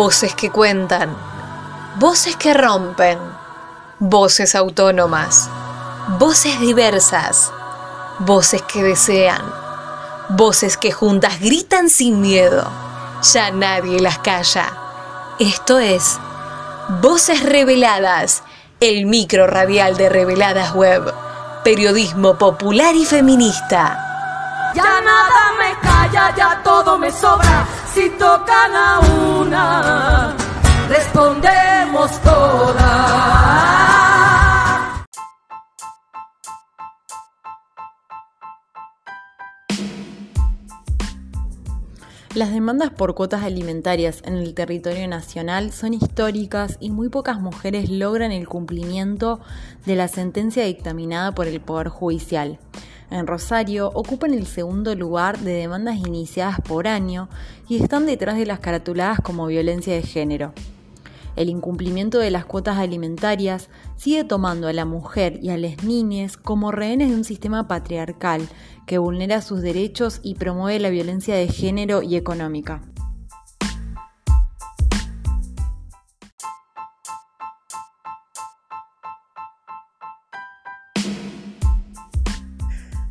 Voces que cuentan, voces que rompen, voces autónomas, voces diversas, voces que desean, voces que juntas gritan sin miedo. Ya nadie las calla. Esto es Voces Reveladas, el micro radial de Reveladas Web, periodismo popular y feminista. Ya nada me calla, ya todo me sobra. Si tocan a una, respondemos todas. Las demandas por cuotas alimentarias en el territorio nacional son históricas y muy pocas mujeres logran el cumplimiento de la sentencia dictaminada por el Poder Judicial. En Rosario ocupan el segundo lugar de demandas iniciadas por año y están detrás de las caratuladas como violencia de género. El incumplimiento de las cuotas alimentarias sigue tomando a la mujer y a las niñas como rehenes de un sistema patriarcal que vulnera sus derechos y promueve la violencia de género y económica.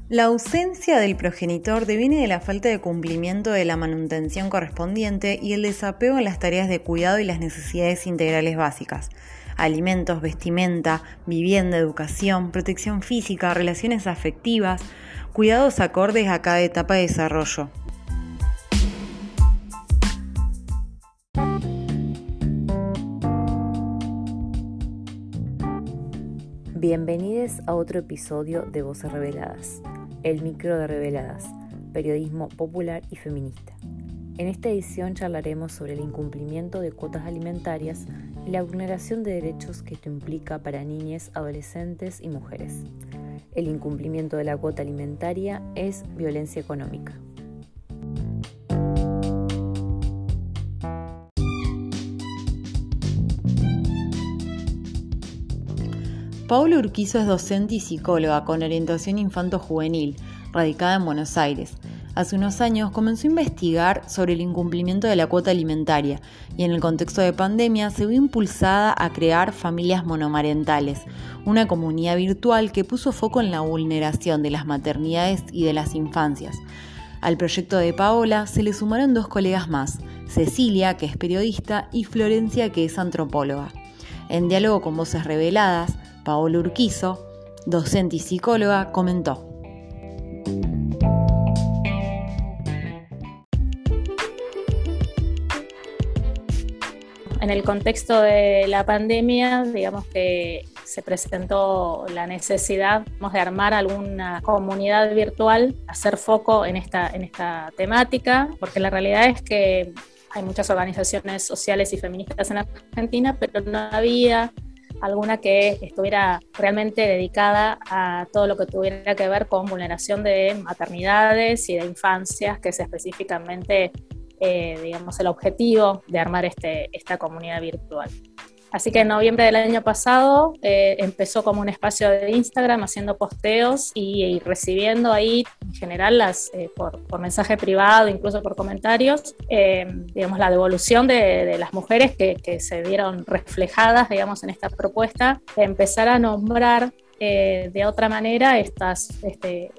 La ausencia del progenitor deviene de la falta de cumplimiento de la manutención correspondiente y el desapego en las tareas de cuidado y las necesidades integrales básicas. Alimentos, vestimenta, vivienda, educación, protección física, relaciones afectivas, cuidados acordes a cada etapa de desarrollo. Bienvenidos a otro episodio de Voces Reveladas el micro de Reveladas, periodismo popular y feminista. En esta edición charlaremos sobre el incumplimiento de cuotas alimentarias y la vulneración de derechos que esto implica para niñas, adolescentes y mujeres. El incumplimiento de la cuota alimentaria es violencia económica. Paula Urquizo es docente y psicóloga con orientación infanto-juvenil, radicada en Buenos Aires. Hace unos años comenzó a investigar sobre el incumplimiento de la cuota alimentaria y en el contexto de pandemia se vio impulsada a crear familias monomarentales, una comunidad virtual que puso foco en la vulneración de las maternidades y de las infancias. Al proyecto de Paola se le sumaron dos colegas más, Cecilia, que es periodista, y Florencia, que es antropóloga. En diálogo con Voces Reveladas, Paolo Urquizo, docente y psicóloga, comentó. En el contexto de la pandemia, digamos que se presentó la necesidad de armar alguna comunidad virtual, hacer foco en esta, en esta temática, porque la realidad es que hay muchas organizaciones sociales y feministas en Argentina, pero no había alguna que estuviera realmente dedicada a todo lo que tuviera que ver con vulneración de maternidades y de infancias, que es específicamente, eh, digamos, el objetivo de armar este, esta comunidad virtual. Así que en noviembre del año pasado eh, empezó como un espacio de Instagram haciendo posteos y, recibiendo ahí en general las, eh, por, mensaje privado, incluso por comentarios, eh, digamos, la devolución de, las mujeres que, que, se vieron reflejadas, digamos, en esta propuesta, de empezar a nombrar de otra manera estas, este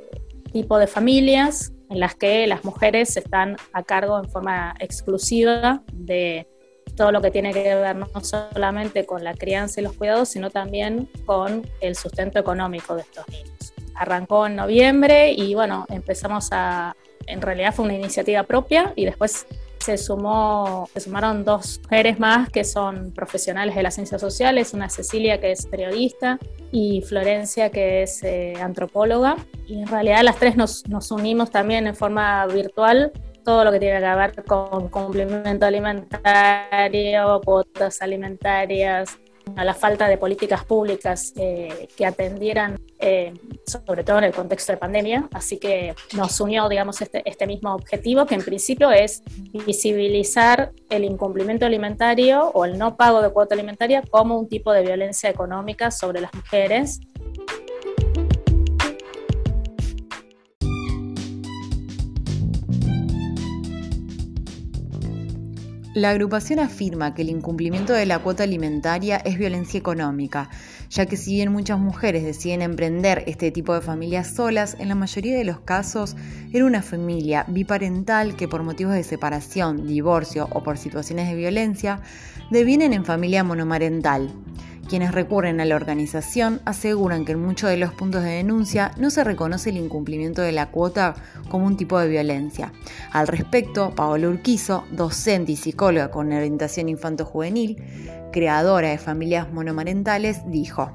tipo de familias en las que las mujeres están a cargo en forma exclusiva de todo lo que tiene que ver no solamente con la crianza y los cuidados, sino también con el sustento económico de estos niños. Arrancó en noviembre y bueno, empezamos a, en realidad fue una iniciativa propia y después se, sumó, se sumaron dos mujeres más que son profesionales de las ciencias sociales, una Cecilia que es periodista y Florencia que es eh, antropóloga. Y en realidad las tres nos, nos unimos también en forma virtual todo lo que tiene que ver con complemento alimentario, cuotas alimentarias, a la falta de políticas públicas eh, que atendieran, eh, sobre todo en el contexto de pandemia. Así que nos unió, digamos, este, este mismo objetivo, que en principio es visibilizar el incumplimiento alimentario o el no pago de cuota alimentaria como un tipo de violencia económica sobre las mujeres La agrupación afirma que el incumplimiento de la cuota alimentaria es violencia económica, ya que si bien muchas mujeres deciden emprender este tipo de familias solas, en la mayoría de los casos era una familia biparental que por motivos de separación, divorcio o por situaciones de violencia devienen en familia monomarental. Quienes recurren a la organización aseguran que en muchos de los puntos de denuncia no se reconoce el incumplimiento de la cuota como un tipo de violencia. Al respecto, Paola Urquizo, docente y psicóloga con orientación infanto-juvenil, creadora de familias monomarentales, dijo.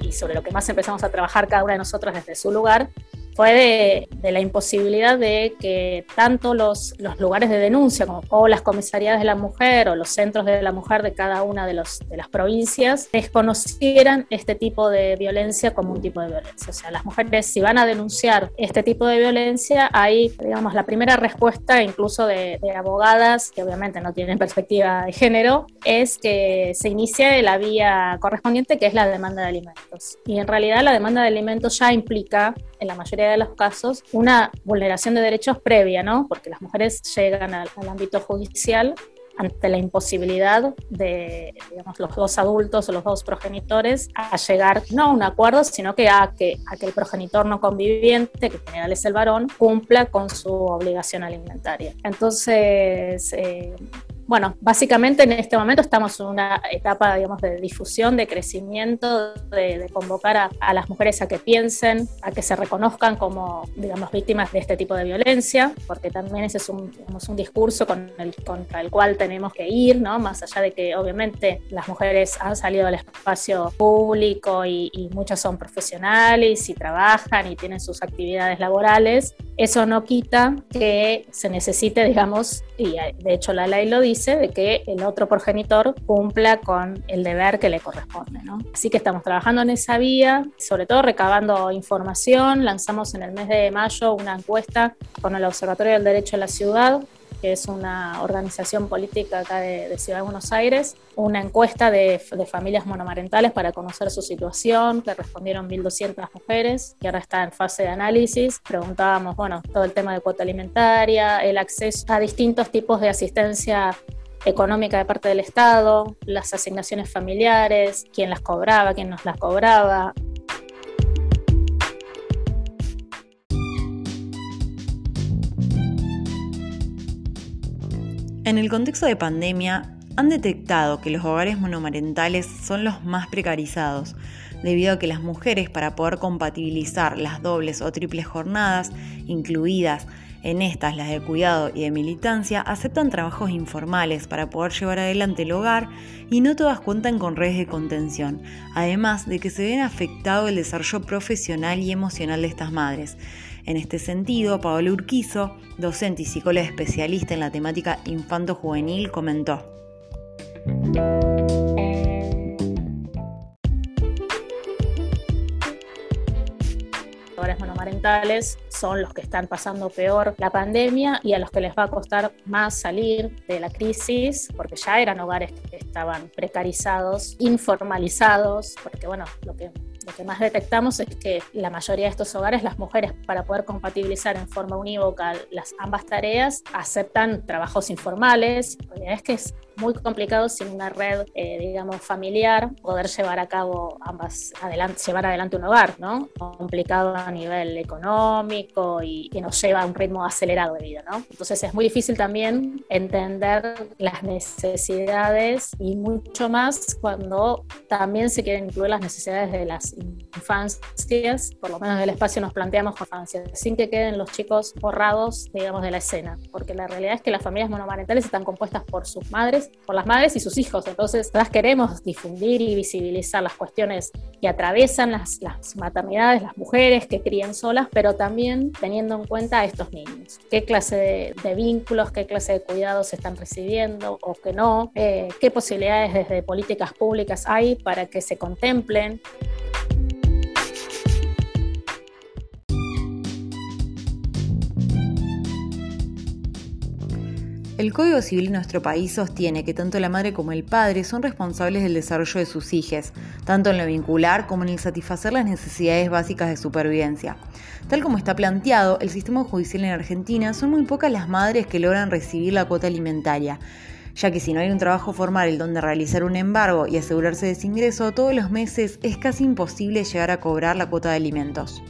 Y sobre lo que más empezamos a trabajar cada una de nosotras desde su lugar fue de, la imposibilidad de que tanto los, los lugares de denuncia como o las comisarías de la mujer o los centros de la mujer de cada una de, los, de las provincias desconocieran este tipo de violencia como un tipo de violencia. O sea, las mujeres si van a denunciar este tipo de violencia, hay, digamos, la primera respuesta incluso de, de abogadas, que obviamente no tienen perspectiva de género, es que se inicie la vía correspondiente, que es la demanda de alimentos. Y en realidad la demanda de alimentos ya implica, en la mayoría de los casos una vulneración de derechos previa, ¿no? Porque las mujeres llegan al, ámbito judicial ante la imposibilidad de digamos, los dos adultos o los dos progenitores a llegar no a un acuerdo, sino que a que, a que el progenitor no conviviente, que en general es el varón, cumpla con su obligación alimentaria. Entonces, eh, bueno, básicamente en este momento estamos en una etapa, digamos, de difusión, de crecimiento, de, convocar a, las mujeres a que piensen, a que se reconozcan como, digamos, víctimas de este tipo de violencia, porque también ese es un, un discurso con el, contra el cual tenemos que ir, ¿no? Más allá de que obviamente las mujeres han salido al espacio público y, y muchas son profesionales y trabajan y tienen sus actividades laborales, eso no quita que se necesite, digamos, y de hecho la ley lo dice, de que el otro progenitor cumpla con el deber que le corresponde. ¿no? Así que estamos trabajando en esa vía, sobre todo recabando información. Lanzamos en el mes de mayo una encuesta con el Observatorio del Derecho a la Ciudad que es una organización política acá de, Ciudad de Buenos Aires, una encuesta de, familias monomarentales para conocer su situación, que respondieron 1.200 mujeres, que ahora está en fase de análisis. Preguntábamos, bueno, todo el tema de cuota alimentaria, el acceso a distintos tipos de asistencia económica de parte del Estado, las asignaciones familiares, quién las cobraba, quién nos las cobraba, En el contexto de pandemia, han detectado que los hogares monomarentales son los más precarizados, debido a que las mujeres para poder compatibilizar las dobles o triples jornadas, incluidas en estas las de cuidado y de militancia, aceptan trabajos informales para poder llevar adelante el hogar y no todas cuentan con redes de contención, además de que se ven afectado el desarrollo profesional y emocional de estas madres. En este sentido, Pablo Urquizo, docente y psicóloga especialista en la temática infanto-juvenil, comentó. Hogares monomarentales son los que están pasando peor la pandemia y a los que les va a costar más salir de la crisis, porque ya eran hogares que estaban precarizados, informalizados, porque bueno, lo que lo que más detectamos es que la mayoría de estos hogares, las mujeres, para poder compatibilizar en forma unívoca las ambas tareas, aceptan trabajos informales. Es que es muy complicado sin una red, eh, digamos, familiar, poder llevar a cabo ambas, adelante, llevar adelante un hogar, ¿no? Complicado a nivel económico y que nos lleva a un ritmo acelerado de vida, ¿no? Entonces es muy difícil también entender las necesidades y mucho más cuando también se quieren incluir las necesidades de las infancias, por lo menos en el espacio nos planteamos infancias, sin que queden los chicos borrados, digamos, de la escena, porque la realidad es que las familias monomarentales están compuestas por sus madres, por las madres y sus hijos. Entonces, las queremos difundir y visibilizar las cuestiones que atraviesan las, maternidades, las mujeres que crían solas, pero también teniendo en cuenta a estos niños. ¿Qué clase de, vínculos, qué clase de cuidados están recibiendo o que no? Eh, ¿Qué posibilidades desde políticas públicas hay para que se contemplen? El Código Civil en nuestro país sostiene que tanto la madre como el padre son responsables del desarrollo de sus hijos, tanto en lo vincular como en el satisfacer las necesidades básicas de supervivencia. Tal como está planteado, el sistema judicial en Argentina son muy pocas las madres que logran recibir la cuota alimentaria, ya que si no hay un trabajo formal en donde realizar un embargo y asegurarse de ese ingreso todos los meses, es casi imposible llegar a cobrar la cuota de alimentos.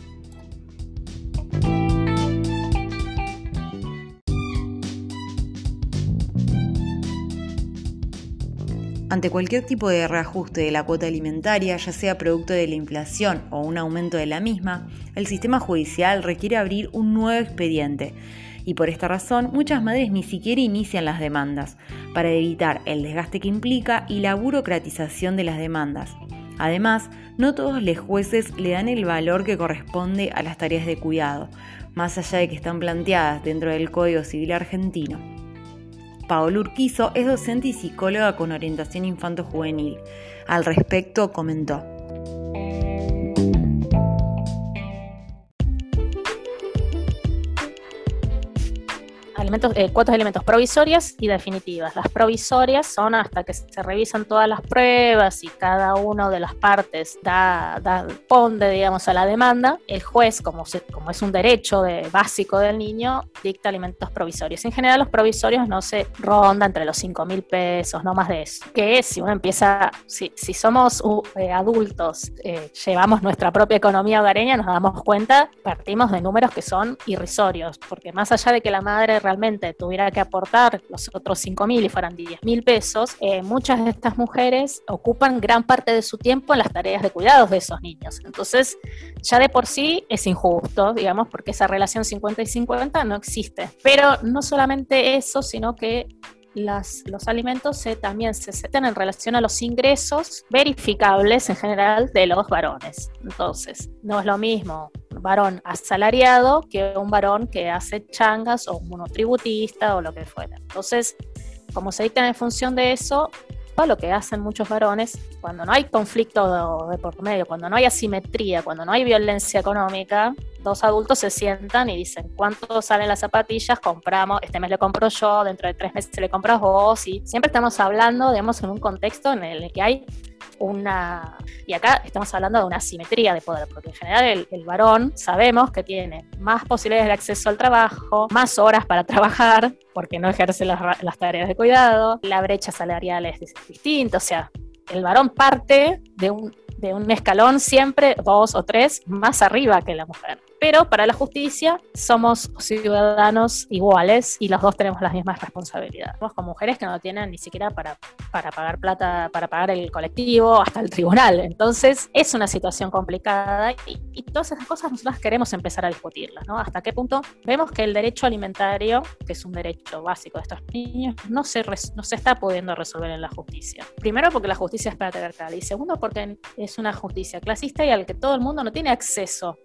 Ante cualquier tipo de reajuste de la cuota alimentaria, ya sea producto de la inflación o un aumento de la misma, el sistema judicial requiere abrir un nuevo expediente. Y por esta razón, muchas madres ni siquiera inician las demandas, para evitar el desgaste que implica y la burocratización de las demandas. Además, no todos los jueces le dan el valor que corresponde a las tareas de cuidado, más allá de que están planteadas dentro del Código Civil argentino. Paola Urquizo es docente y psicóloga con orientación infanto-juvenil. Al respecto comentó. Alimentos, eh, alimentos provisorias y definitivas. Las provisorias son hasta que se revisan todas las pruebas y cada una de las partes da, da responde, digamos, a la demanda. El juez, como, como es un derecho de, básico del niño, dicta alimentos provisorios. En general, los provisorios no se rondan entre los 5 mil pesos, no más de eso. Que si uno empieza, si, si somos uh, eh, adultos, eh, llevamos nuestra propia economía hogareña, nos damos cuenta, partimos de números que son irrisorios, porque más allá de que la madre realmente tuviera que aportar los otros 5 mil y fueran 10 mil pesos, eh, muchas de estas mujeres ocupan gran parte de su tiempo en las tareas de cuidados de esos niños. Entonces, ya de por sí es injusto, digamos, porque esa relación 50 y 50 no existe. Pero no solamente eso, sino que los alimentos se, también se setan en relación a los ingresos verificables en general de los varones. Entonces, no es lo mismo varón asalariado que un varón que hace changas o monotributista o lo que fuera. Entonces, como se dictan en función de eso, lo que hacen muchos varones, cuando no hay conflicto de, por medio, cuando no hay asimetría, cuando no hay violencia económica, dos adultos se sientan y dicen, ¿cuánto salen las zapatillas? Compramos, este mes le compro yo, dentro de tres meses le compras vos, y siempre estamos hablando, digamos, en un contexto en el que hay una... Y acá estamos hablando de una asimetría de poder, porque en general el, varón sabemos que tiene más posibilidades de acceso al trabajo, más horas para trabajar, porque no ejerce las, las tareas de cuidado, la brecha salarial es distinta, o sea, el varón parte de un, de un escalón siempre dos o tres más arriba que la mujer pero para la justicia somos ciudadanos iguales y los dos tenemos las mismas responsabilidades. Con mujeres que no tienen ni siquiera para, para pagar plata, para pagar el colectivo, hasta el tribunal. Entonces es una situación complicada y, todas esas cosas nosotros queremos empezar a discutirlas, ¿no? Hasta qué punto vemos que el derecho alimentario, que es un derecho básico de estos niños, no se, no se está pudiendo resolver en la justicia. Primero porque la justicia es patriarcal y segundo porque es una justicia clasista y al que todo el mundo no tiene acceso.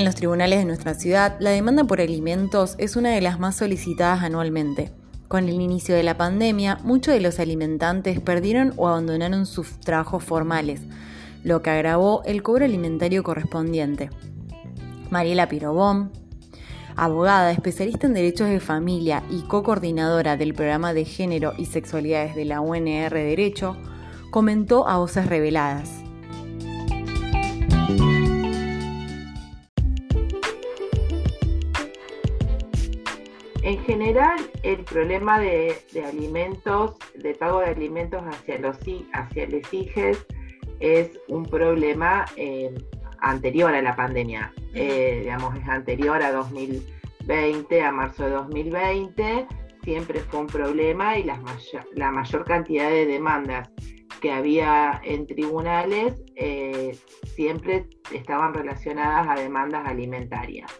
En los tribunales de nuestra ciudad, la demanda por alimentos es una de las más solicitadas anualmente. Con el inicio de la pandemia, muchos de los alimentantes perdieron o abandonaron sus trabajos formales, lo que agravó el cobro alimentario correspondiente. Mariela Pirobón, abogada, especialista en derechos de familia y co-coordinadora del programa de género y sexualidades de la UNR Derecho, comentó a Voces Reveladas. El problema de, alimentos, de pago de alimentos hacia los hacia los hijos es un problema eh, anterior a la pandemia. Eh, digamos, es anterior a 2020, a marzo de 2020. Siempre fue un problema y la mayor cantidad de demandas que había en tribunales eh, siempre estaban relacionadas a demandas alimentarias.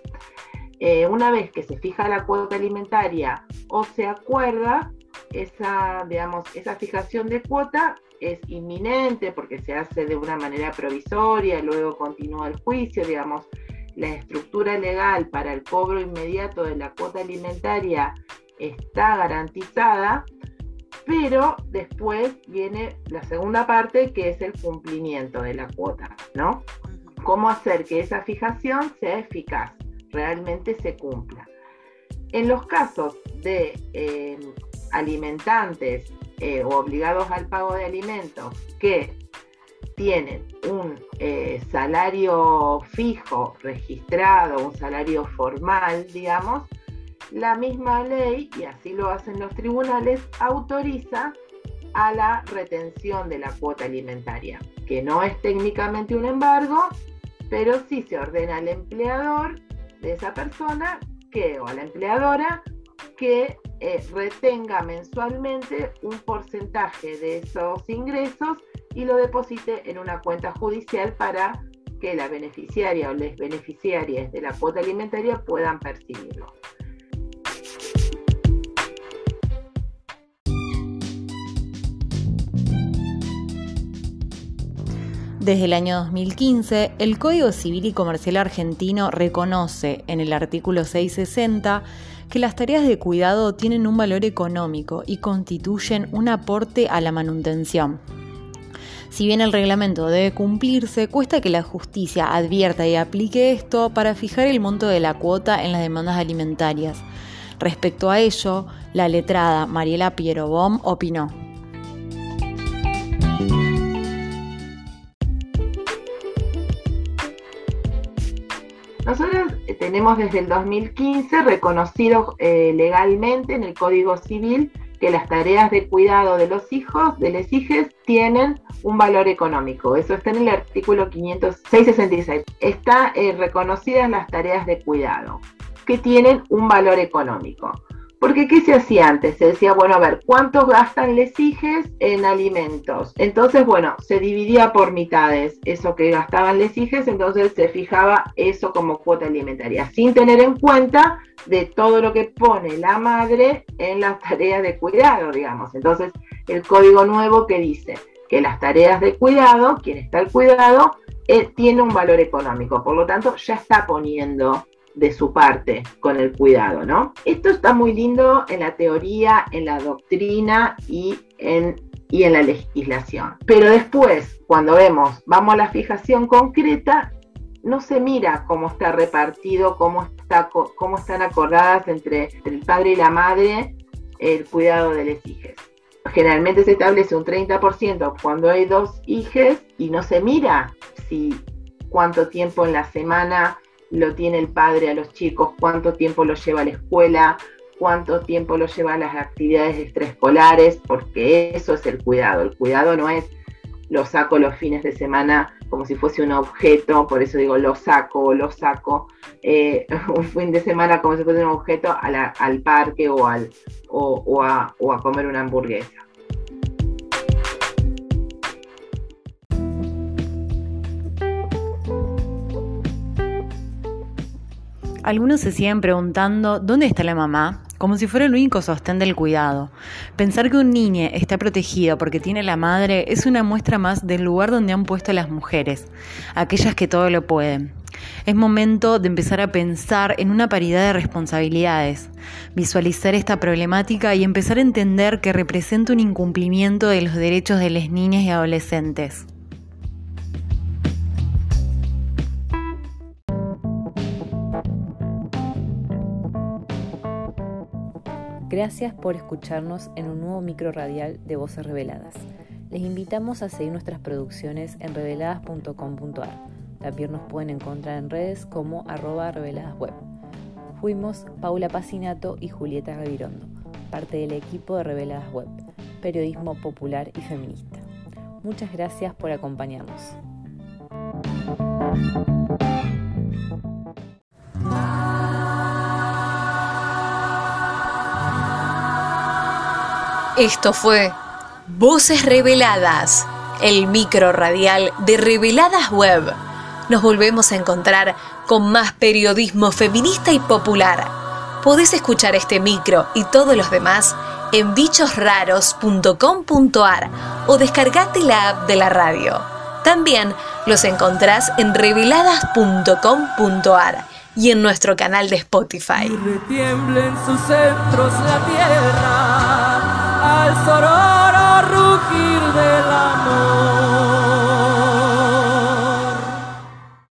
Eh, una vez que se fija la cuota alimentaria o se acuerda, esa, digamos, esa fijación de cuota es inminente porque se hace de una manera provisoria, luego continúa el juicio, digamos, la estructura legal para el cobro inmediato de la cuota alimentaria está garantizada, pero después viene la segunda parte que es el cumplimiento de la cuota, ¿no? cómo hacer que esa fijación sea eficaz, realmente se cumpla. En los casos de eh, alimentantes eh, o obligados al pago de alimentos que tienen un eh, salario fijo registrado, un salario formal, digamos, la misma ley, y así lo hacen los tribunales, autoriza a la retención de la cuota alimentaria, que no es técnicamente un embargo, pero sí se ordena al empleador de esa persona que, o a la empleadora que eh, retenga mensualmente un porcentaje de esos ingresos y lo deposite en una cuenta judicial para que la beneficiaria o les beneficiarias de la cuota alimentaria puedan percibirlo. Desde el año 2015, el Código Civil y Comercial argentino reconoce en el artículo 660 que las tareas de cuidado tienen un valor económico y constituyen un aporte a la manutención. Si bien el reglamento debe cumplirse, cuesta que la justicia advierta y aplique esto para fijar el monto de la cuota en las demandas alimentarias. Respecto a ello, la letrada Mariela Pierobom opinó. Tenemos desde el 2015 reconocido eh, legalmente en el Código Civil que las tareas de cuidado de los hijos, de los hijos, tienen un valor económico. Eso está en el artículo 506-66. Está eh, reconocidas las tareas de cuidado, que tienen un valor económico. Porque ¿qué se hacía antes? Se decía, bueno, a ver, ¿cuántos gastan les hijes en alimentos? Entonces, bueno, se dividía por mitades eso que gastaban les hijes, entonces se fijaba eso como cuota alimentaria, sin tener en cuenta de todo lo que pone la madre en las tareas de cuidado, digamos. Entonces, el código nuevo que dice que las tareas de cuidado, quien está al cuidado, eh, tiene un valor económico, por lo tanto, ya está poniendo de su parte con el cuidado, ¿no? Esto está muy lindo en la teoría, en la doctrina y en, y en la legislación. Pero después, cuando vemos, vamos a la fijación concreta, no se mira cómo está repartido, cómo, está, cómo están acordadas entre, el padre y la madre el cuidado de los hijos. Generalmente se establece un 30% cuando hay dos hijos y no se mira si cuánto tiempo en la semana lo tiene el padre a los chicos, cuánto tiempo lo lleva a la escuela, cuánto tiempo lo lleva a las actividades extraescolares, porque eso es el cuidado. El cuidado no es lo saco los fines de semana como si fuese un objeto, por eso digo lo saco, lo saco eh, un fin de semana como si fuese un objeto al parque o, al, o a comer una hamburguesa. Algunos se siguen preguntando ¿dónde está la mamá? Como si fuera el único sostén del cuidado. Pensar que un niño está protegido porque tiene la madre es una muestra más del lugar donde han puesto a las mujeres, aquellas que todo lo pueden. Es momento de empezar a pensar en una paridad de responsabilidades, visualizar esta problemática y empezar a entender que representa un incumplimiento de los derechos de las niñas y adolescentes. Gracias por escucharnos en un nuevo micro radial de Voces Reveladas. Les invitamos a seguir nuestras producciones en reveladas.com.ar. También nos pueden encontrar en redes como arroba reveladasweb. Fuimos Paula Pacinato y Julieta Gavirondo, parte del equipo de Reveladas Web, periodismo popular y feminista. Muchas gracias por acompañarnos. Esto fue Voces Reveladas, el micro radial de Reveladas Web. Nos volvemos a encontrar con más periodismo feminista y popular. Podés escuchar este micro y todos los demás en bichosraros.com.ar o descargate la app de la radio. También los encontrás en reveladas.com.ar y en nuestro canal de Spotify. en sus centros la tierra al sororo rugir del amor.